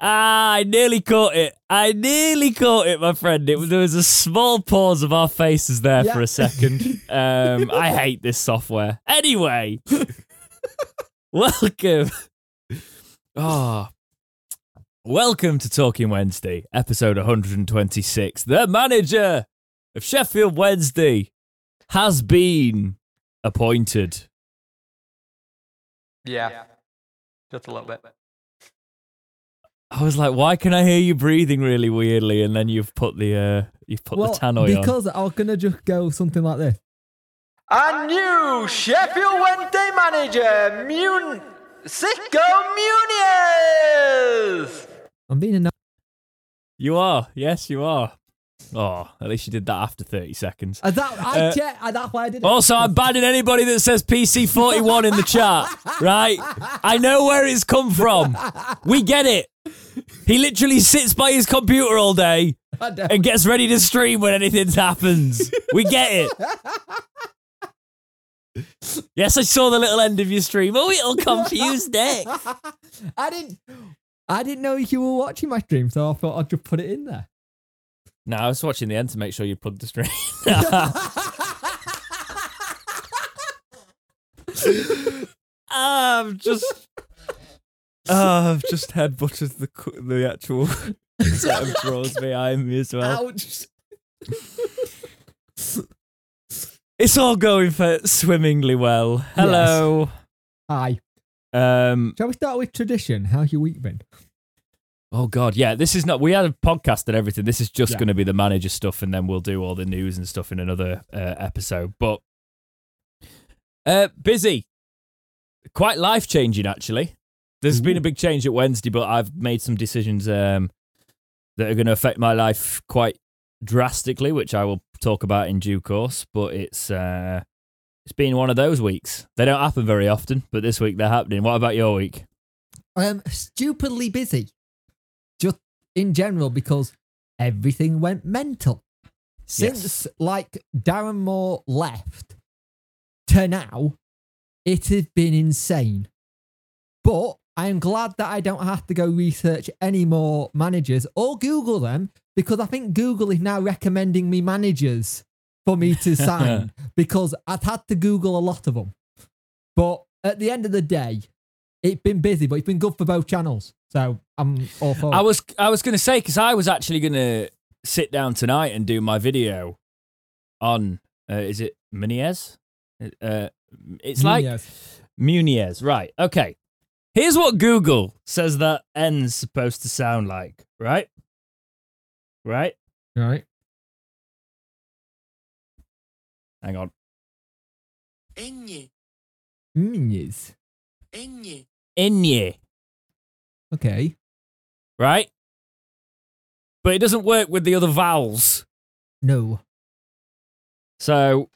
Ah, I nearly caught it. I nearly caught it, my friend. It was, there was a small pause of our faces there Yeah. for a second. Um, I hate this software. Anyway, welcome. Oh, welcome to Talking Wednesday, episode 126. The manager of Sheffield Wednesday has been appointed. Yeah. Just a little bit. I was like, why can I hear you breathing really weirdly? And then you've put the uh, you've put well, the tannoy on. because I was gonna just go something like this. A new Sheffield Wednesday manager, Mun Sicko Muniz. I'm being a You are, yes, you are. Oh, at least you did that after thirty seconds. Uh, that, I Uh, checked, uh, that's why I did it. Also, I'm banning anybody that says PC forty one in the chat. Right? I know where it's come from. We get it. He literally sits by his computer all day and gets ready to stream when anything happens. We get it. Yes, I saw the little end of your stream. Oh, it'll confuse Nick. I didn't. I didn't know you were watching my stream, so I thought I'd just put it in there. No, I was watching the end to make sure you plugged the stream. I'm just, oh, I've just headbutted the the actual set of drawers behind me as well. Ouch! It's all going for swimmingly well. Hello. Hi. Um. Shall we start with tradition? How's your week been? Oh God, yeah. This is not. We had a podcast and everything. This is just Yeah. going to be the manager stuff, and then we'll do all the news and stuff in another uh, episode. But uh, busy, quite life changing actually. There's been a big change at Wednesday, but I've made some decisions um, that are going to affect my life quite drastically, which I will talk about in due course. But it's uh, it's been one of those weeks. They don't happen very often, but this week they're happening. What about your week? I am stupidly busy. Just in general, because everything went mental. Since like Darren Moore left to now, it has been insane. But I am glad that I don't have to go research any more managers or Google them because I think Google is now recommending me managers for me to sign because I've had to Google a lot of them. But at the end of the day, it's been busy, but it's been good for both channels. So I'm all for I was I was going to say because I was actually going to sit down tonight and do my video on uh, is it Muniez? Uh, it's like Yes. Muniez, right? Okay. Here's what Google says that N's supposed to sound like, right? Right? Right. Hang on. Enge, Mm, yes. enge, Inye, Okay. right? But it doesn't work with the other vowels. No. So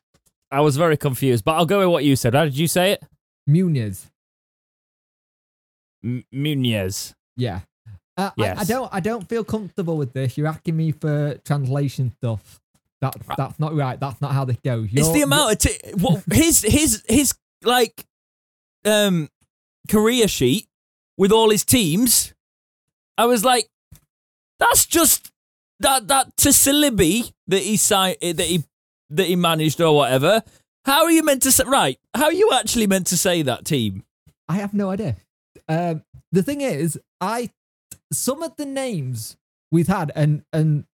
I was very confused. But I'll go with what you said. How did you say it? Muniz. M- Muniez. Yeah. Uh, I, I don't. I don't feel comfortable with this. You're asking me for translation stuff. That that's not right. That's not how this goes. It's You're- the amount of t- what, his his his like um career sheet with all his teams. I was like, that's just that that Tsilibi that he signed that he that he managed or whatever. How are you meant to say right? How are you actually meant to say that team? I have no idea. Um, the thing is, I some of the names we've had, and and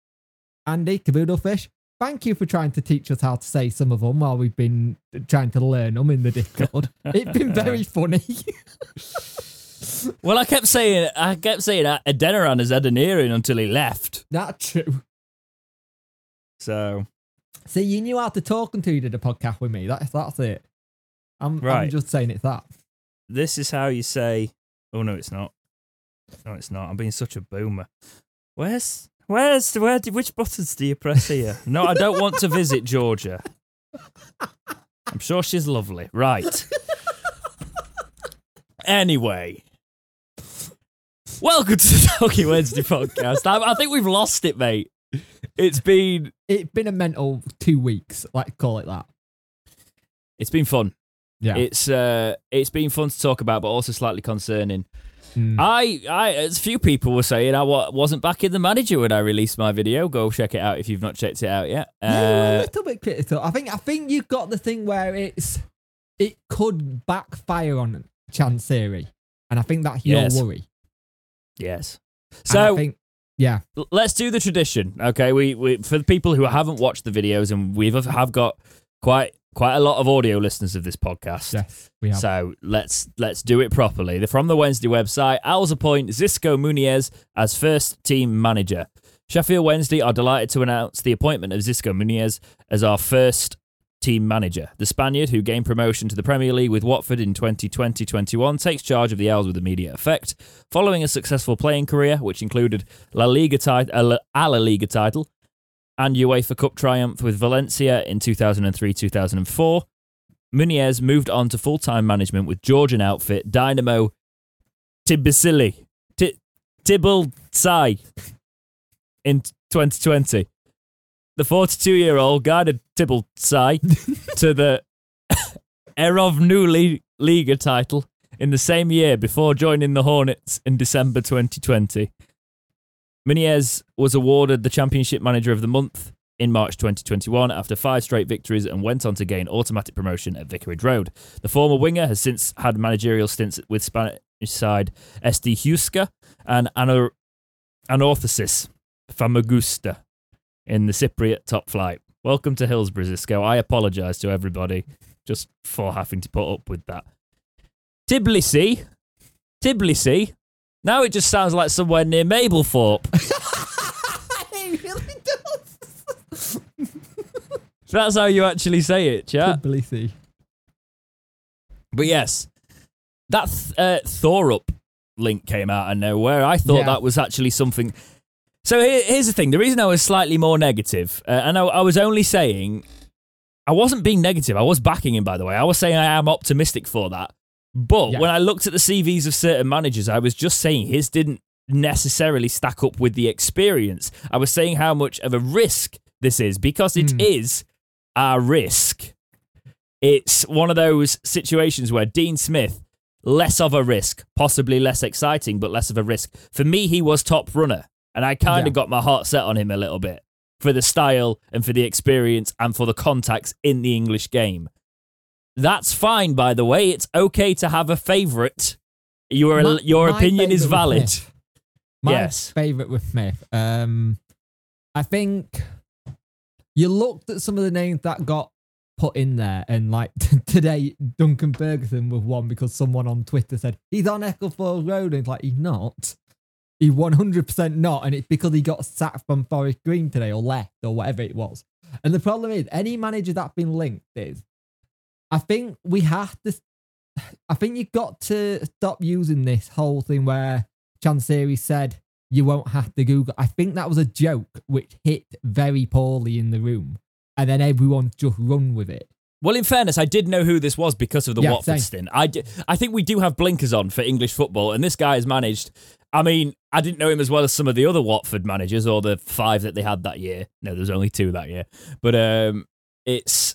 Andy Caboodlefish, thank you for trying to teach us how to say some of them while we've been trying to learn them in the Discord. it's been very funny. Well, I kept saying I kept saying Adeniran as Adeniran until he left. That's true. So See, you knew how to talk until you did a podcast with me. That's that's it. I'm, I'm just saying it's that. this is how you say oh no it's not. No it's not. I'm being such a boomer. Where's where's where do, which buttons do you press here? No i don't want to visit georgia. I'm sure she's lovely. Right. Anyway. Welcome to the talking wednesday podcast. I, I think we've lost it mate. It's been It's been a mental two weeks. Like call it that. it's been fun Yeah. It's uh, it's been fun to talk about, but also slightly concerning. Mm. I, I, as few people were saying, I wa- wasn't back in the manager when I released my video. Go check it out if you've not checked it out yet. Yeah, you're a Uh, little bit critical. I think I think you've got the thing where it's it could backfire on Chansiri, and I think that's your Yes. worry. yes. So I think, yeah, let's do the tradition, okay? We, we for the people who haven't watched the videos, and we have have got quite quite a lot of audio listeners of this podcast. yes, we have. So let's let's do it properly. They're From the Wednesday website, Owls appoint Xisco Muniz as first team manager. Sheffield Wednesday are delighted to announce the appointment of Xisco Muniz as our first team manager. The Spaniard, who gained promotion to the Premier League with Watford in 2020-21, takes charge of the Owls with immediate effect. Following a successful playing career, which included La Liga tit- uh, La a La Liga title and UEFA Cup triumph with Valencia in 2003-2004, Muniz moved on to full-time management with Georgian outfit Dynamo Tbilisi, T- Tbilisi in 2020. The 42-year-old guided Tbilisi to the Erovnuli Liga title in the same year before joining the Hornets in December 2020. Muniz was awarded the Championship Manager of the Month in March 2021 after five straight victories and went on to gain automatic promotion at Vicarage Road. The former winger has since had managerial stints with Spanish side SD Huesca and Anor- Anorthosis Famagusta in the Cypriot top flight. Welcome to Hillsborough, Xisco. I apologise to everybody just for having to put up with that. Tbilisi, Tbilisi. Now it just sounds like somewhere near Mablethorpe. it really does. That's how you actually say it, chat. Tbilisi. But yes, that th- uh, Thorup link came out of nowhere. I thought Yeah. that was actually something. So here, here's the thing: the reason I was slightly more negative, uh, and I, I was only saying, I wasn't being negative. I was backing him, by the way. I was saying I am optimistic for that. But Yeah. when I looked at the CVs of certain managers, I was just saying his didn't necessarily stack up with the experience. I was saying how much of a risk this is because it is Hmm. a risk. It's one of those situations where Dean Smith, less of a risk, possibly less exciting, but less of a risk. For me, he was top runner, and I kind of Yeah. got my heart set on him a little bit for the style and for the experience and for the contacts in the English game. That's fine, by the way. It's okay to have a favourite. Your My- your my opinion is valid. My Yes. favorite with Smith. Um, I think you looked at some of the names that got put in there, and like today, Duncan Ferguson was one because someone on Twitter said he's on Ecclesall Road, and it's like he's not. He's one hundred percent not, and it's because he got sacked from Forest Green today, or left, or whatever it was. And the problem is, any manager that's been linked is, I think we have to. I think you've got to stop using this whole thing where Chansiri said you won't have to Google. I think that was a joke which hit very poorly in the room, and then everyone just run with it. Well, in fairness, I did know who this was because of the Yeah, Watford stint. I, di- I think we do have blinkers on for English football, and this guy has managed. I mean, I didn't know him as well as some of the other Watford managers or the five that they had that year. No, there was only two that year. But um, it's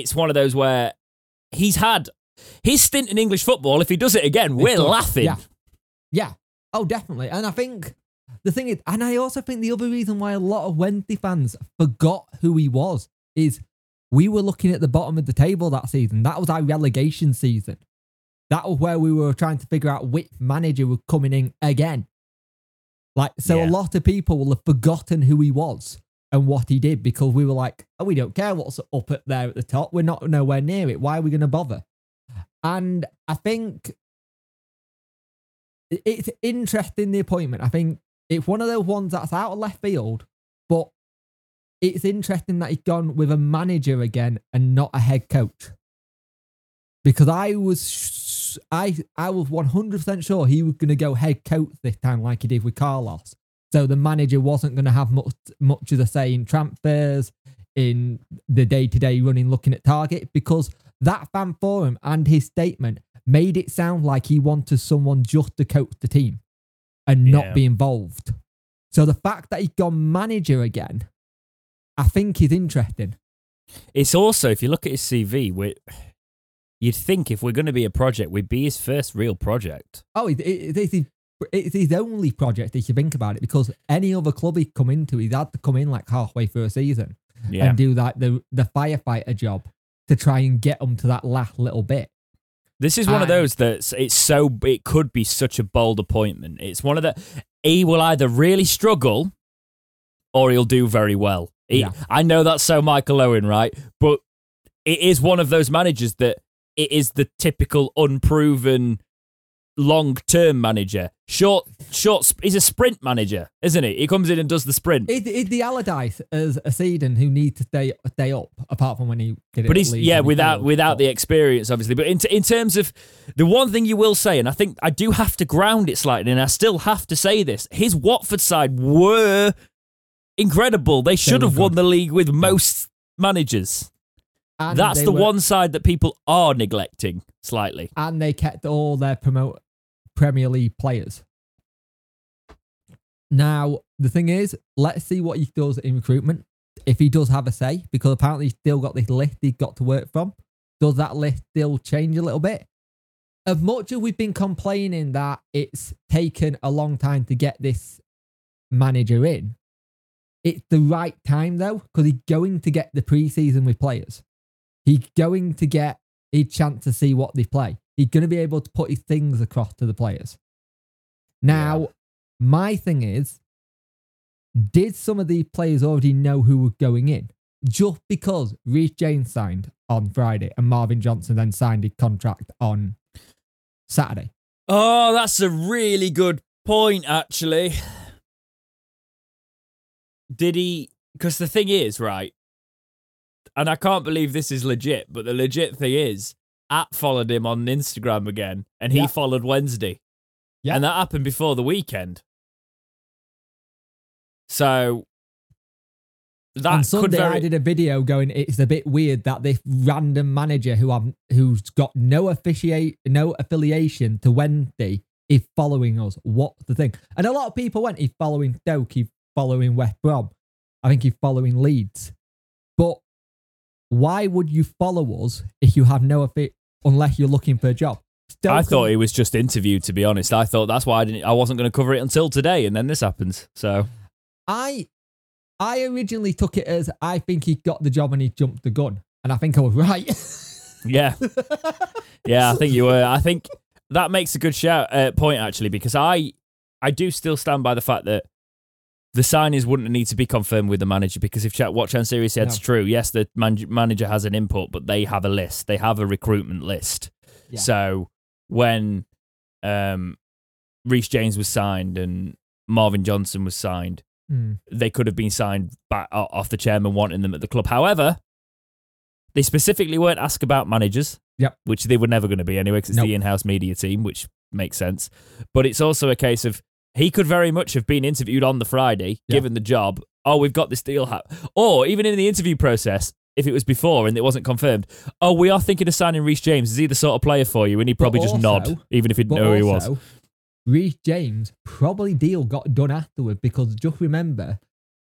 it's one of those where he's had his stint in English football. If he does it again, we're laughing. Yeah. Yeah. Oh, definitely. And I think the thing is, and I also think the other reason why a lot of Wednesday fans forgot who he was is we were looking at the bottom of the table that season. That was our relegation season. That was where we were trying to figure out which manager was coming in again. Like, so Yeah. a lot of people will have forgotten who he was and what he did because we were like, oh, we don't care what's up at there at the top. We're not nowhere near it. Why are we going to bother? And I think it's interesting the appointment. I think it's one of those ones that's out of left field, but it's interesting that he's gone with a manager again and not a head coach. Because I was I I was one hundred percent sure he was going to go head coach this time, like he did with Carlos. So the manager wasn't going to have much much of a say in transfers, in the day to day running, looking at target, because that fan forum and his statement made it sound like he wanted someone just to coach the team and Yeah. not be involved. So the fact that he's gone manager again, I think is interesting. It's also if you look at his CV, we you'd think if we're going to be a project, we'd be his first real project. Oh, it, it, it's, his, only project if you think about it, because any other club he'd come into, he'd had to come in like halfway through a season Yeah. and do like the the firefighter job to try and get them to that last little bit. This is one of those that it's so it could be such a bold appointment. It's one of the he will either really struggle or he'll do very well. He- Yeah. I know that's so Michael Owen, right? But it is one of those managers that it is the typical unproven long-term manager. Short, short. He's a sprint manager, isn't he? He comes in and does the sprint. Is, is the Allardyce as a Seedon who need to stay stay up, apart from when he did it? but he's yeah without without the experience obviously but in, in terms of the one thing you will say and i think i do have to ground it slightly and i still have to say this his watford side were incredible they should were have won good. the league with most managers and that's the were- one side that people are neglecting slightly and they kept all their promote Premier League players. Now, the thing is, let's see what he does in recruitment. If he does have a say, because apparently he's still got this list he's got to work from. Does that list still change a little bit? As much as we've been complaining that it's taken a long time to get this manager in, it's the right time though, because he's going to get the preseason with players. He's going to get a chance to see what they play. He's going to be able to put his things across to the players. Now, Yeah. my thing is, did some of these players already know who were going in? Just because Reece James signed on Friday and Marvin Johnson then signed his contract on Saturday. oh that's a really good point actually did he because the thing is right and i can't believe this is legit but the legit thing is at followed him on instagram again and he Yeah. followed wednesday Yeah. and that happened before the weekend so that on could Sunday, very I did a video going. It's a bit weird that this random manager who I'm who's got no officiate, no affiliation to Wednesday is following us. What's the thing? And a lot of people went. He's following Stoke. He's following West Brom. I think he's following Leeds. Why would you follow us if you have no affi- unless you're looking for a job? I thought he was just interviewed. To be honest, I thought that's why I didn't. I wasn't going to cover it until today, and then this happens. So I I originally took it as I think he got the job and he jumped the gun, and I think I was right. Yeah, yeah, I think you were. I think that makes a good shout uh, point actually because I I do still stand by the fact that the signings wouldn't need to be confirmed with the manager because if Chat Watch and Siri said's No. true, yes, the man- manager has an input, but they have a list. They have a recruitment list. Yeah. So when um, Reece James was signed and Marvin Johnson was signed, Hmm. they could have been signed back off the chairman wanting them at the club. However, they specifically weren't asked about managers. Yep. Which they were never going to be anyway, because it's Nope. the in-house media team, which makes sense. But it's also a case of he could very much have been interviewed on the Friday, Yeah. given the job. Oh, we've got this deal, ha-. or even in the interview process, if it was before and it wasn't confirmed. Oh, we are thinking of signing Reece James. Is he the sort of player for you? And he'd probably just nod, even if he didn't know who he was. also, Reece James probably deal got done afterward because just remember,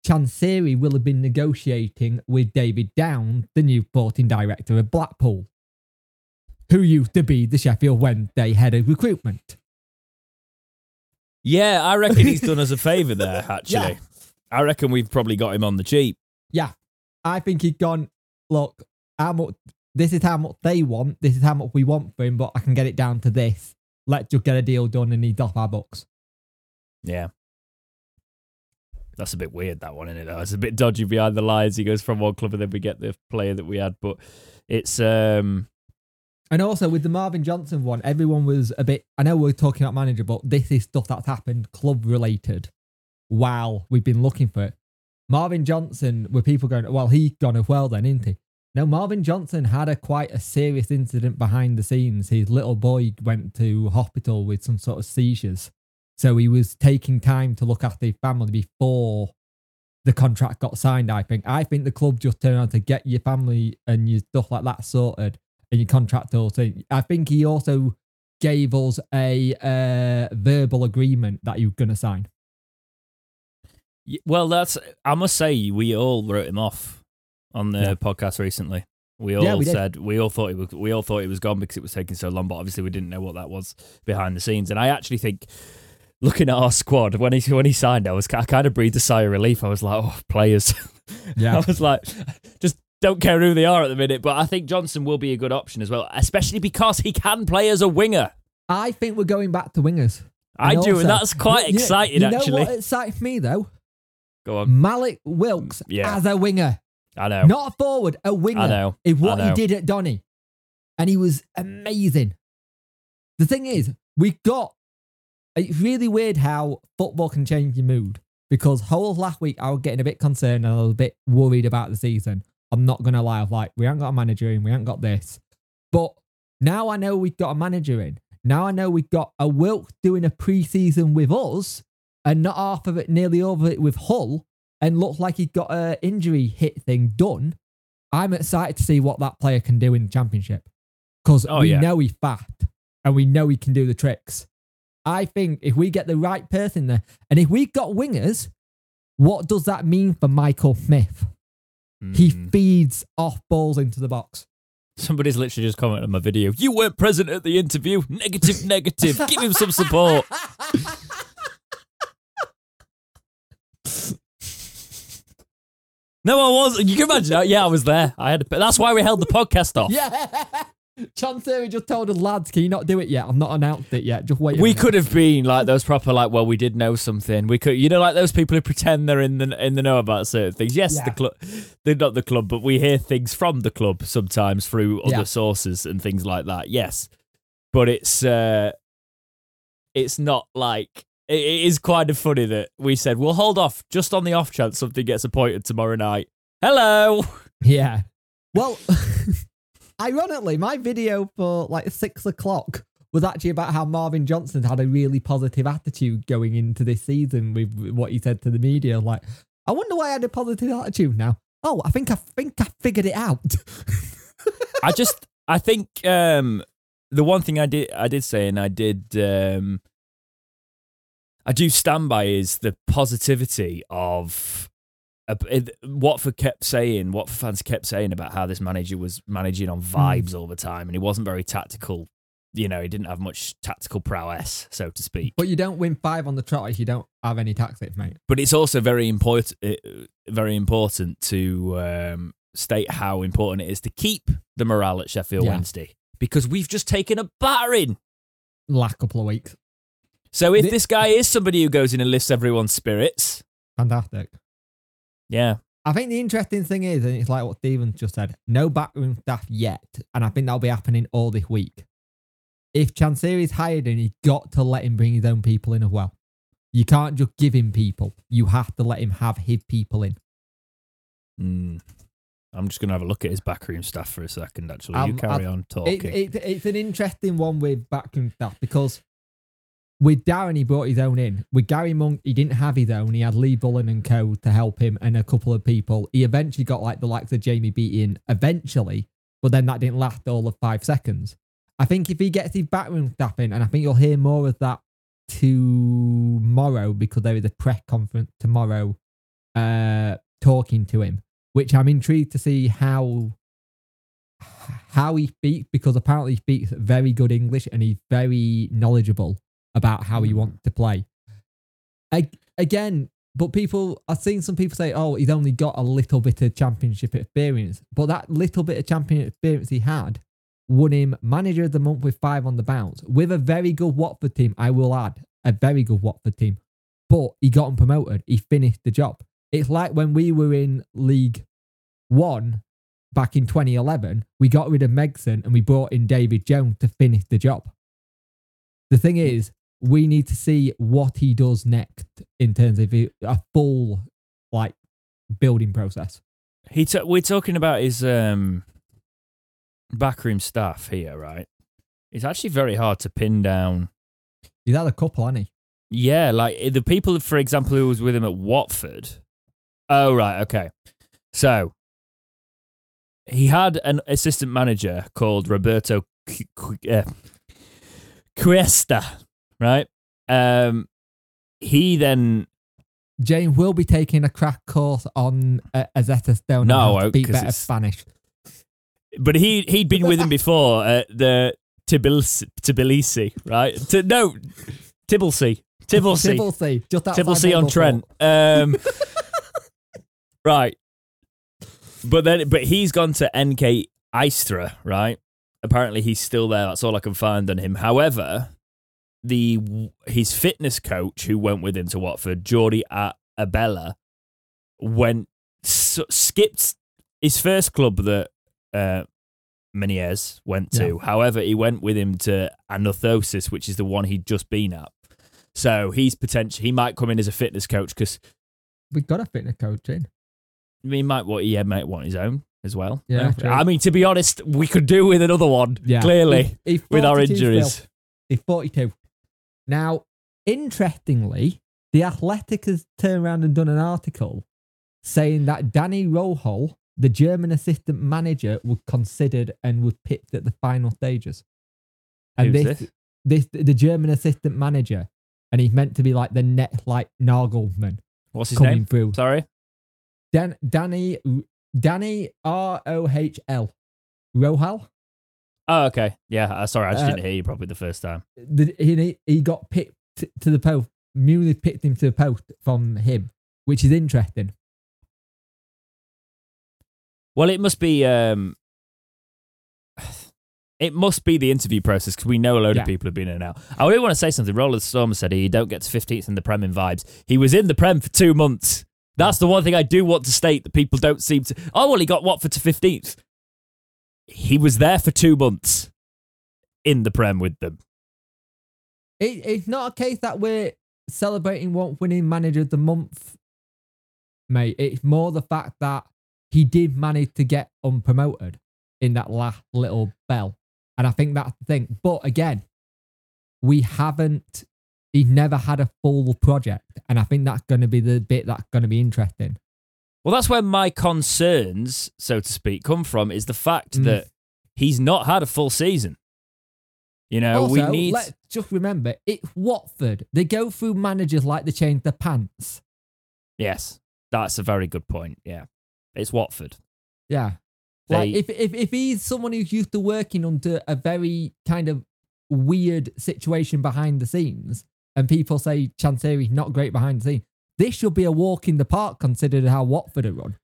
Chansiri will have been negotiating with David Down, the new sporting director of Blackpool, who used to be the Sheffield Wednesday head of recruitment. Yeah, I reckon he's done us a favour there. Actually, Yeah. I reckon we've probably got him on the cheap. Yeah, I think he'd gone. Look, how much? This is how much they want. This is how much we want for him, but I can get it down to this. Let's just get a deal done and he's off our books. Yeah. That's a bit weird, that one, isn't it? Though it's a bit dodgy behind the lines. He goes from one club and then we get the player that we had, but it's um And also with the Marvin Johnson one, everyone was a bit. I know we're talking about manager, but this is stuff that's happened club related while we've been looking for it. Marvin Johnson, were people going, well, he gone as well then, isn't he? No, Marvin Johnson had a quite a serious incident behind the scenes. His little boy went to hospital with some sort of seizures. So he was taking time to look after his family before the contract got signed, I think. I think the club just turned around to get your family and your stuff like that sorted and your contract also. I think he also gave us a uh, verbal agreement that you're going to sign. well, that's I must say we all wrote him off on the Yeah. podcast recently. We all Yeah, we did. said we all thought it was we all thought it was gone because it was taking so long, but obviously we didn't know what that was behind the scenes. And I actually think, looking at our squad when he when he signed, I was I kind of breathed a sigh of relief. I was like, oh, players. Yeah, I was like, just don't care who they are at the minute. But I think Johnson will be a good option as well, especially because he can play as a winger. I think we're going back to wingers. I do, and that's quite exciting. You know actually, what excites me though? go on. Mallik Wilks Yeah. as a winger, I know. not a forward, a winger. I know. Is what I he did at Donny, and he was amazing. The thing is, we got. It's really weird how football can change your mood because whole last week I was getting a bit concerned and I was a bit worried about the season. I'm not gonna lie, I was like, we haven't got a manager in, we haven't got this, but now I know we've got a manager in. Now I know we've got a Wilk doing a pre-season with us and not half of it nearly over it with Hull and looks like he's got a injury hit thing done. I'm excited to see what that player can do in the championship because Oh, we yeah. know he's fat and we know he can do the tricks. I think if we get the right person there, and if we've got wingers, what does that mean for Michael Smith? He Mm. feeds off balls into the box. Somebody's literally just commented on my video. You weren't present at the interview. Negative, negative. Give him some support. No, I wasn't. You can imagine that. Yeah, I was there. I had. To, that's why we held the podcast off. Yeah. Chansiri just told us, lads, can you not do it yet? I've not announced it yet. Just wait. We could have been like those proper like. Well, we did know something. We could, you know, like those people who pretend they're in the in the know about certain things. Yes, the club, they're not the club, but we hear things from the club sometimes through other Yeah. sources and things like that. Yes, but it's uh it's not like it, it is kind of funny that we said we'll hold off just on the off chance something gets appointed tomorrow night. Hello. Yeah. Well, ironically, my video for like six o'clock was actually about how Marvin Johnson had a really positive attitude going into this season with what he said to the media. Like, I wonder why I had a positive attitude now. Oh, I think I think I figured it out. I just I think um the one thing I did I did say and I did um I do stand by is the positivity of Watford kept saying Watford fans kept saying about how this manager was managing on vibes all the time and he wasn't very tactical you know he didn't have much tactical prowess so to speak but you don't win five on the trot if you don't have any tactics, mate. but it's also very important very important to um, state how important it is to keep the morale at Sheffield Yeah. Wednesday because we've just taken a battering Last couple of weeks. So if The- this guy is somebody who goes in and lifts everyone's spirits, Fantastic. Yeah, I think the interesting thing is, and it's like what Steven just said, no backroom staff yet. And I think that'll be happening all this week. If Chansiri's hired and you got to let him bring his own people in as well. You can't just give him people. You have to let him have his people in. Mm. I'm just going to have a look at his backroom staff for a second. Actually, you Um, carry I- on It, talking. it, it's an interesting one with backroom staff because with Darren, he brought his own in. With Gary Monk, he didn't have his own. He had Lee Bullen and co to help him and a couple of people. He eventually got like the likes of Jamie Beattie in eventually, but then that didn't last all of five seconds. I think if he gets his backroom staff in, and I think you'll hear more of that tomorrow because there is a press conference tomorrow uh, talking to him, which I'm intrigued to see how how he speaks because apparently he speaks very good English and he's very knowledgeable about how he hmm. wants to play. A- Again, but people, I've seen some people say, oh, he's only got a little bit of championship experience. But that little bit of championship experience he had won him manager of the month with five on the bounce with a very good Watford team, I will add, a very good Watford team. But he got him promoted. He finished the job. It's like when we were in League One back in 2011, we got rid of Megson and we brought in David Jones to finish the job. The thing is, we need to see what he does next in terms of a full like building process. he t- we're talking about his um, backroom staff here, right? It's actually very hard to pin down. He's had a couple, hasn't he? Yeah, like the people, for example, who was with him at Watford. Oh, right, okay. So he had an assistant manager called Roberto uh, Cuesta, right? Um, he then James will be taking a crack course on uh, Rosetta Stone. No, to uh, better it's- Spanish. but he he'd been with him before at the Tbilisi, Tbilisi right? T- no, Tbilisi, Tbilisi, Tbilisi, just Tbilisi on Trent. Um, right, but then but he's gone to NK Istra, right? Apparently he's still there. That's all I can find on him. However, the his fitness coach who went with him to Watford, Jordi Abella, went s- skipped his first club that uh, Menieres went to. However, he went with him to Anorthosis, which is the one he'd just been at. So he's potential. He might come in as a fitness coach because We've got a fitness coach in. he might want he might want his own as well. Yeah, true. I mean, to be honest, we could do with another one. Yeah. clearly He- he's with our 42 still. injuries. He's 42. Now, interestingly, The Athletic has turned around and done an article saying that Danny Röhl, the German assistant manager, was considered and was picked at the final stages. And Who's this, this? this, the German assistant manager, and he's meant to be like the net like Nagelman What's his name? through. Sorry. Dan, Danny Danny R O H L Röhl. Oh, okay. Yeah. Uh, sorry, I just Uh, didn't hear you properly the first time. the, he he got picked to the post. Muley picked him to the post from him, which is interesting. Well, it must be. um It must be the interview process because we know a load Yeah. of people have been in and out. I really want to say something. Roller Storm said he don't get to 15th in the Prem in vibes. He was in the Prem for two months. That's the one thing I do want to state that people don't seem to. Oh, well, he got Watford to 15th. He was there for two months in the Prem with them. It, it's not a case that we're celebrating one winning manager of the month, mate. It's more the fact that he did manage to get unpromoted in that last little bell, and I think that's the thing. But again, we haven't. He's never had a full project, and I think that's going to be the bit that's going to be interesting. Well, that's where my concerns, so to speak, come from is the fact Mm. that he's not had a full season. You know, also, we need. let's just remember it's Watford. They go through managers like they change their pants. Yes, that's a very good point. Yeah, it's Watford. Yeah. Like if, if if he's someone who's used to working under a very kind of weird situation behind the scenes, and people say Chansiri's not great behind the scenes, this should be a walk in the park considered how Watford are run.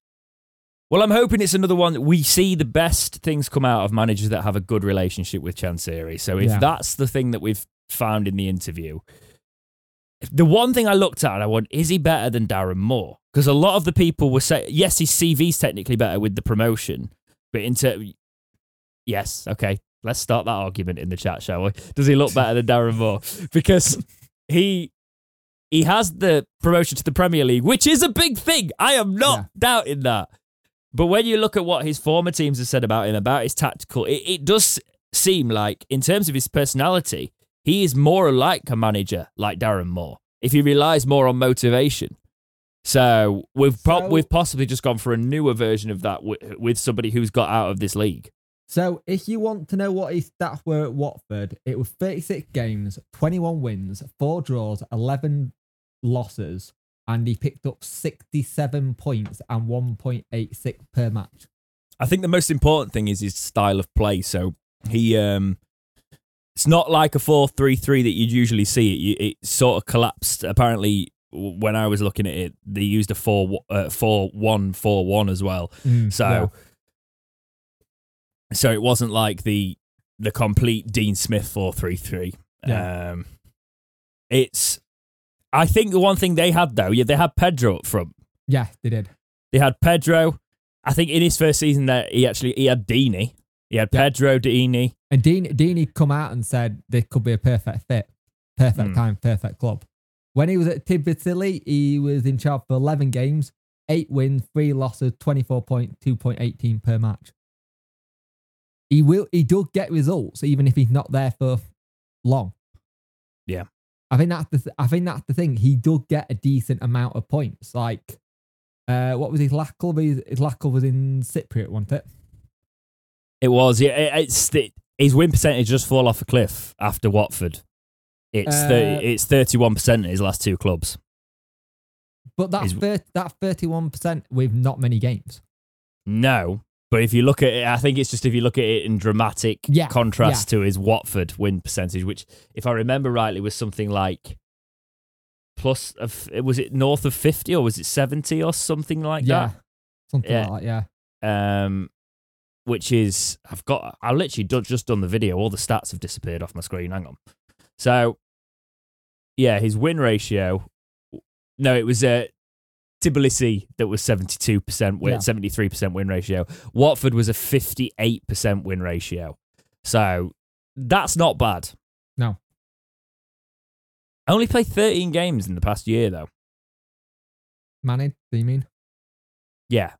Well, I'm hoping it's another one that we see the best things come out of managers that have a good relationship with Chansiri. So if Yeah. that's the thing that we've found in the interview, the one thing I looked at, I went, is he better than Darren Moore? Because a lot of the people were saying, yes, his CV's technically better with the promotion, but into yes, okay, let's start that argument in the chat, shall we? Does he look better than Darren Moore? Because he he has the promotion to the Premier League, which is a big thing. I am not Yeah. doubting that. But when you look at what his former teams have said about him, about his tactical, it, it does seem like, in terms of his personality, he is more like a manager like Darren Moore. If he relies more on motivation. So we've pro- So- we've possibly just gone for a newer version of that with, with somebody who's got out of this league. So if you want to know what his stats were at Watford, it was 36 games, 21 wins, 4 draws, 11 losses, and he picked up 67 points and 1.86 per match. I think the most important thing is his style of play. So he, um, it's not like a four-three-three that you'd usually see. It, it sort of collapsed. Apparently, when I was looking at it, they used a four, uh, four, one, four, one as well. So, Yeah. so it wasn't like the the complete Dean Smith four-three-three. Yeah. Um, it's. I think the one thing they had though, yeah, they had Pedro up front. Yeah, they did. They had Pedro. I think in his first season that he actually he had Deeney. He had Yeah. Pedro Deeney. And Dean Deeney come out and said this could be a perfect fit, perfect Hmm. time, perfect club. When he was at Tbilisi, he was in charge for 11 games, eight wins, three losses, 24 point, 2.18 per match. He will, he does get results even if he's not there for long. Yeah. I think that's the, th- I think that's the thing. He does get a decent amount of points. Like, uh, what was his club? His, his club was in Cypriot, wasn't it? It was yeah. it- It's his win percentage just fall off a cliff after Watford. It's Uh, 30, it's thirty one percent in his last two clubs. But that's His- thir- that 31% with not many games. No, But if you look at it, I think it's just if you look at it in dramatic Yeah, contrast to his Watford win percentage, which, if I remember rightly, was something like plus of was it north of fifty or was it seventy or something like that? yeah, something Yeah. like that. Yeah. Um, which is I've got I literally just done the video. All the stats have disappeared off my screen. Hang on. So, yeah, his win ratio. No, it was uh, Tbilisi that was seventy two percent win, Yeah. seventy three percent win ratio. Watford was a fifty eight percent win ratio. So that's not bad. No. I only played thirteen games in the past year though. managed. Do you mean? Yeah,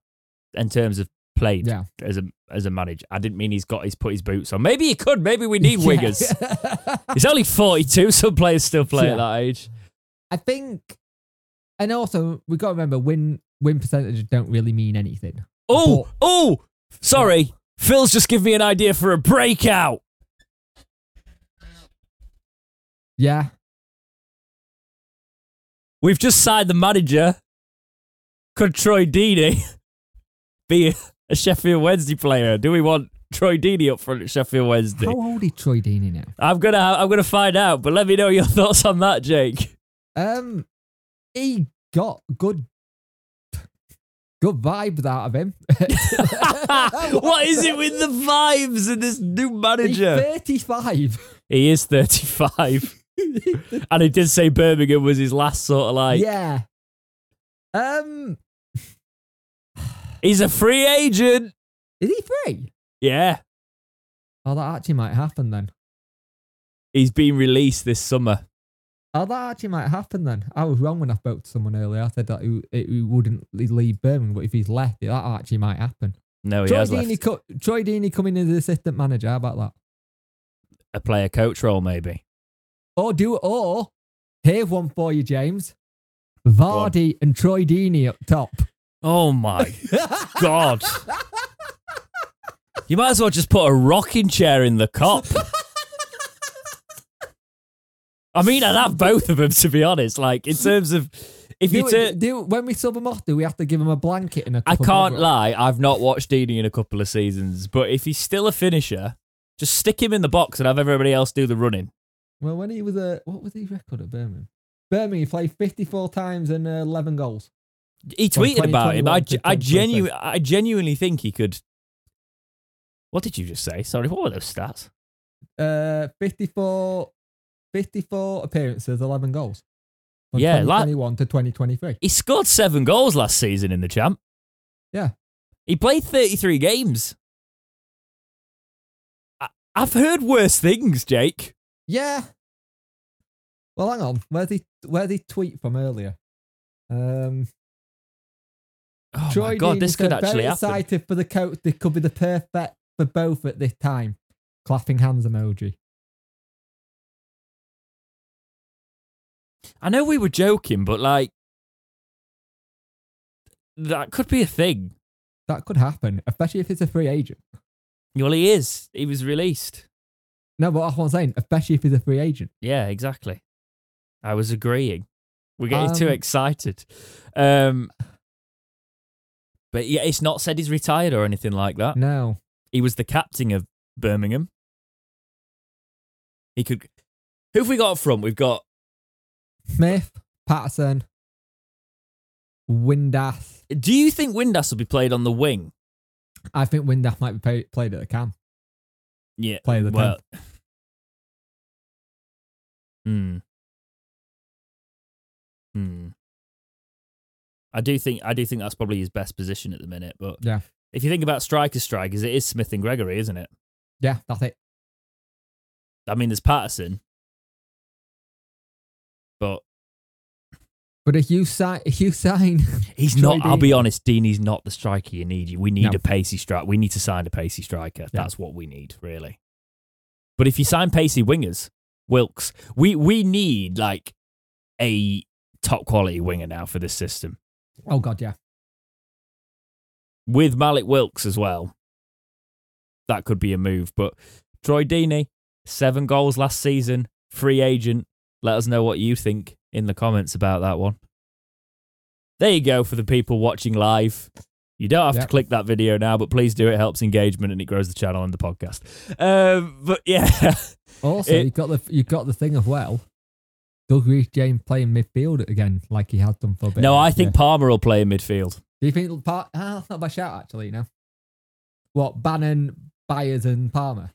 in terms of played Yeah, as a as a manager. I didn't mean he's got he's put his boots on. Maybe he could. Maybe we need wingers. He's only 42. Some players still play Yeah. at that age. I think, and also we got to remember win win percentages don't really mean anything. Oh, But- oh, sorry. Phil's just given me an idea for a breakout. Yeah, We've just signed the manager. Could Troy Deeney be a Sheffield Wednesday player? Do we want Troy Deeney up front at Sheffield Wednesday? how old is Troy Deeney now? I'm gonna I'm gonna find out, but let me know your thoughts on that, Jake. Um, he got good, good vibes out of him. what is it with the vibes and this new He's manager? thirty-five. He is 35. and he did say Birmingham was his last sort of like. yeah. Um, He's a free agent. is he free? Yeah. Oh, that actually might happen then. He's been released this summer. Oh, that actually might happen then. I was wrong when I spoke to someone earlier. I said that he, he wouldn't leave Birmingham, but if he's left, that actually might happen. No, he Troy has left. Deeney, co- Troy Deeney coming in as assistant manager. How about that? A player coach role, maybe. Or do or here's one for you, James. Vardy and Troy Deeney up top. Oh my God. You might as well just put a rocking chair in the cop. I mean, I'd have both of them, to be honest. Like, in terms of. If do, you turn. do, when we sub him off, do we have to give him a blanket and a I can't lie, I've not watched Deeney in a couple of seasons, but if he's still a finisher, just stick him in the box and have everybody else do the running. Well, when he was a what was his record at Birmingham? Birmingham, he played fifty-four times and uh, eleven goals. He tweeted about him. I, I, 2026. genu- I genuinely think he could. What did you just say? Sorry, what were those stats? Uh, 54, 54 appearances, eleven goals. From Yeah, like- to twenty twenty-three. He scored seven goals last season in the champ. Yeah. He played 33 games. I, I've heard worse things, Jake. Yeah. Well, hang on. Where's he? Where's he tweet from earlier? Um, Oh Troy my god, Deeney this could said, actually very happen. excited for the coach. They could be the perfect for both at this time. Clapping hands emoji. I know we were joking, but like that could be a thing. That could happen, especially if it's a free agent. Well, he is. He was released. No, but that's what I'm saying. Especially if he's a free agent. Yeah, exactly. I was agreeing. We're getting too Um, excited. Um, but yeah, it's not said he's retired or anything like that. No. He was the captain of Birmingham. He could. Who have we got up front? We've got Smith, Paterson, Windass. Do you think Windass will be played on the wing? I think Windass might be pay, played at the cam. Yeah. Play the well. Hmm. Hmm. I do think I do think that's probably his best position at the minute. But Yeah. if you think about striker strikers, it is Smith and Gregory, isn't it? Yeah, that's it. I mean, there's Paterson, but But if you sign, if you sign, he's not. I'll be honest, Deeney's not the striker you need. We need No. a pacey striker. We need to sign a pacey striker. Yeah. That's what we need, really. But if you sign pacey wingers, Wilks, we we need like a top quality winger now for this system oh god, yeah, with Mallik Wilks as well. That could be a move. But Troy Deeney, seven goals last season, free agent. Let us know what you think in the comments about that one. There you go for the people watching live. You don't have to click that video now, but please do. It helps engagement and it grows the channel and the podcast. Um, but yeah, Also, It- you've got the you've got the thing of well, Doug Reece James playing midfield again like he has done for a bit. no, I think Palmer will play in midfield. Do you think part? Ah, that's not bad shout actually. You know, what Bannon, Byers, and Palmer.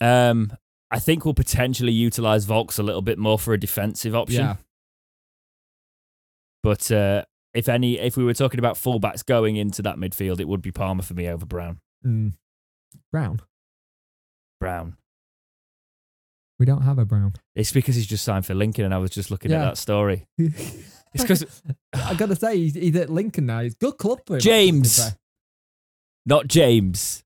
Um, I think we'll potentially utilize Vaulks a little bit more for a defensive option. Yeah, But uh, if any, if we were talking about fullbacks going into that midfield, it would be Palmer for me over Brown. mm. Brown. Brown. We don't have a Brown. It's because he's just signed for Lincoln, and I was just looking at that story. It's because I gotta say he's, he's at Lincoln now. He's a good club for him. James. to be fair. not James.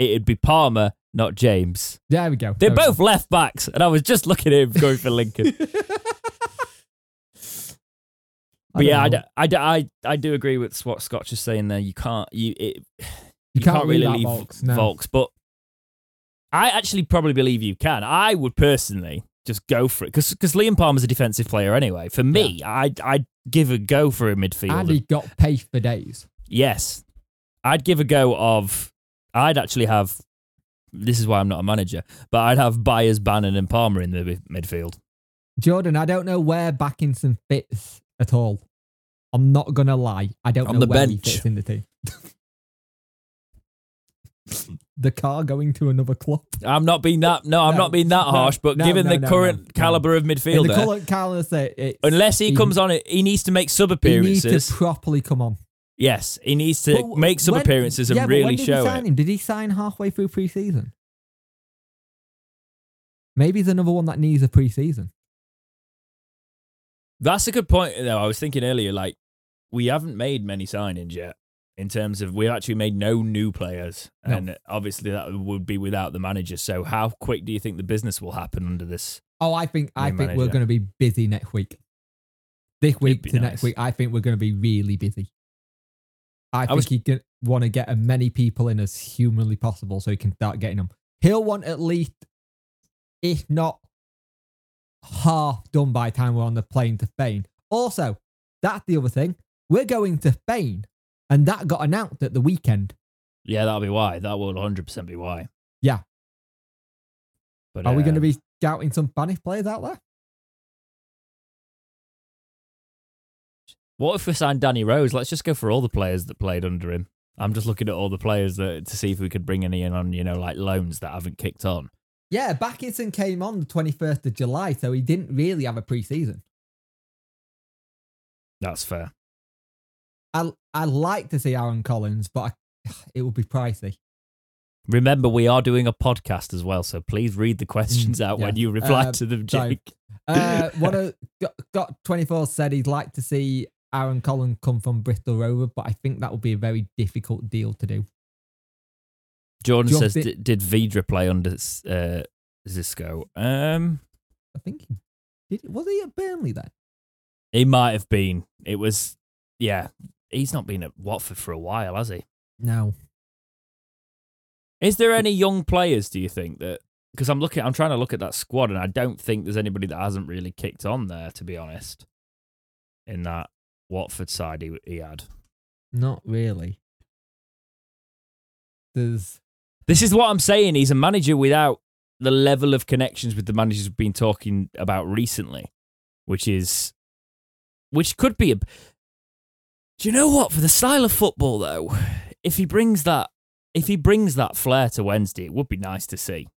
It'd be Palmer, not James. There we go. They're There both left backs, and I was just looking at him going for Lincoln. go. But yeah, I, d- know. I, d- I, I do agree with what Scotch is saying there. You can't you it, you, You can't, can't really leave Vaulks, no. Vaulks, but I actually probably believe you can. I would personally just go for it because Liam Palmer's a defensive player anyway. For me, I'd I'd give a go for a midfielder. and he got pace for days. Yes, I'd give a go of. I'd actually have. This is why I'm not a manager, but I'd have Byers, Bannon, and Palmer in the midfield. Jordan, I don't know where Bakinson fits at all. I'm not gonna lie. I don't On know the where he fits in the team. the car going to another club. I'm not being that. No, I'm No, not being that no, harsh. But no, given no, the no, current no, no. caliber of In the midfielder, current calendar, unless he, comes on it, he needs to make sub he needs appearances. to properly come on. Yes, he needs to But make some when- appearances and yeah, really when did show he sign it. him? Did he sign halfway through pre-season? Maybe there's another one that needs a pre-season. That's a good point. Though I was thinking earlier, like we haven't made many signings yet. In terms of, we've actually made no new players, No. and obviously that would be without the manager. So, how quick do you think the business will happen under this? Oh, I think I think we're going to be busy next week. This week to nice. next week, I think we're going to be really busy. I, think was- he can want to get as many people in as humanly possible, so he can start getting them. He'll want at least, if not half done by the time we're on the plane to Spain. Also, that's the other thing. We're going to Spain, and that got announced at the weekend. Yeah, that'll be why. That will 100 percent be why. Yeah. But Are we going to um, be scouting some Spanish players out there? What if we sign Danny Rose? Let's just go for all the players that played under him. I'm just looking at all the players that to see if we could bring any in on you know like loans that haven't kicked on. Yeah, Bakinson came on the 21st of July, so he didn't really have a pre-season. That's fair. I I like to see Aaron Collins, but I, it would be pricey. Remember, we are doing a podcast as well, so please read the questions out yeah. when you reply Uh, to them. Jake. Uh, what a got, got 24 said he'd like to see Aaron Collins come from Bristol Rover, but I think that would be a very difficult deal to do. Jordan says, did Vydra play under uh, Xisco? Um, I think he did. Was he at Burnley then? he might have been. It was, yeah. He's not been at Watford for a while, has he? No. Is there any young players? Do you think that? Because I'm looking, I'm trying to look at that squad, and I don't think there's anybody that hasn't really kicked on there. To be honest, in that Watford side he, he had. Not really. There's This is what I'm saying. He's a manager without the level of connections with the managers we've been talking about recently, which is, which could be a. Do you know what? For the style of football, though, if he brings that, if he brings that flair to Wednesday, it would be nice to see.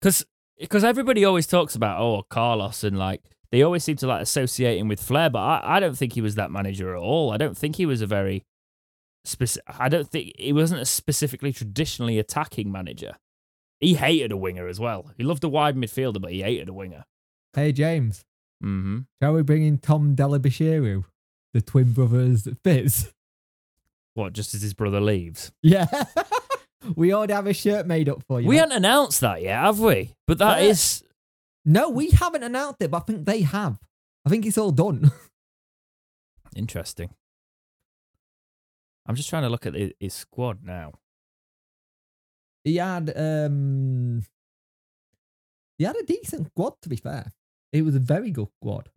Because because everybody always talks about oh Carlos and like they always seem to like associate him with flair, but I, I don't think he was that manager at all. I don't think he was a very specific. I don't think he wasn't a specifically traditionally attacking manager. He hated a winger as well. He loved a wide midfielder, but he hated a winger. hey James. Mm-hmm. Shall we bring in Tom Dele-Bashiru, the twin brothers Fitz? What? Just as his brother leaves. Yeah. we already have a shirt made up for you. we haven't announced that yet, have we? But that Yeah. is No, we haven't announced it, but I think they have. I think it's all done. interesting. I'm just trying to look at his, squad now. he had um he had a decent squad to be fair. It was a very good squad.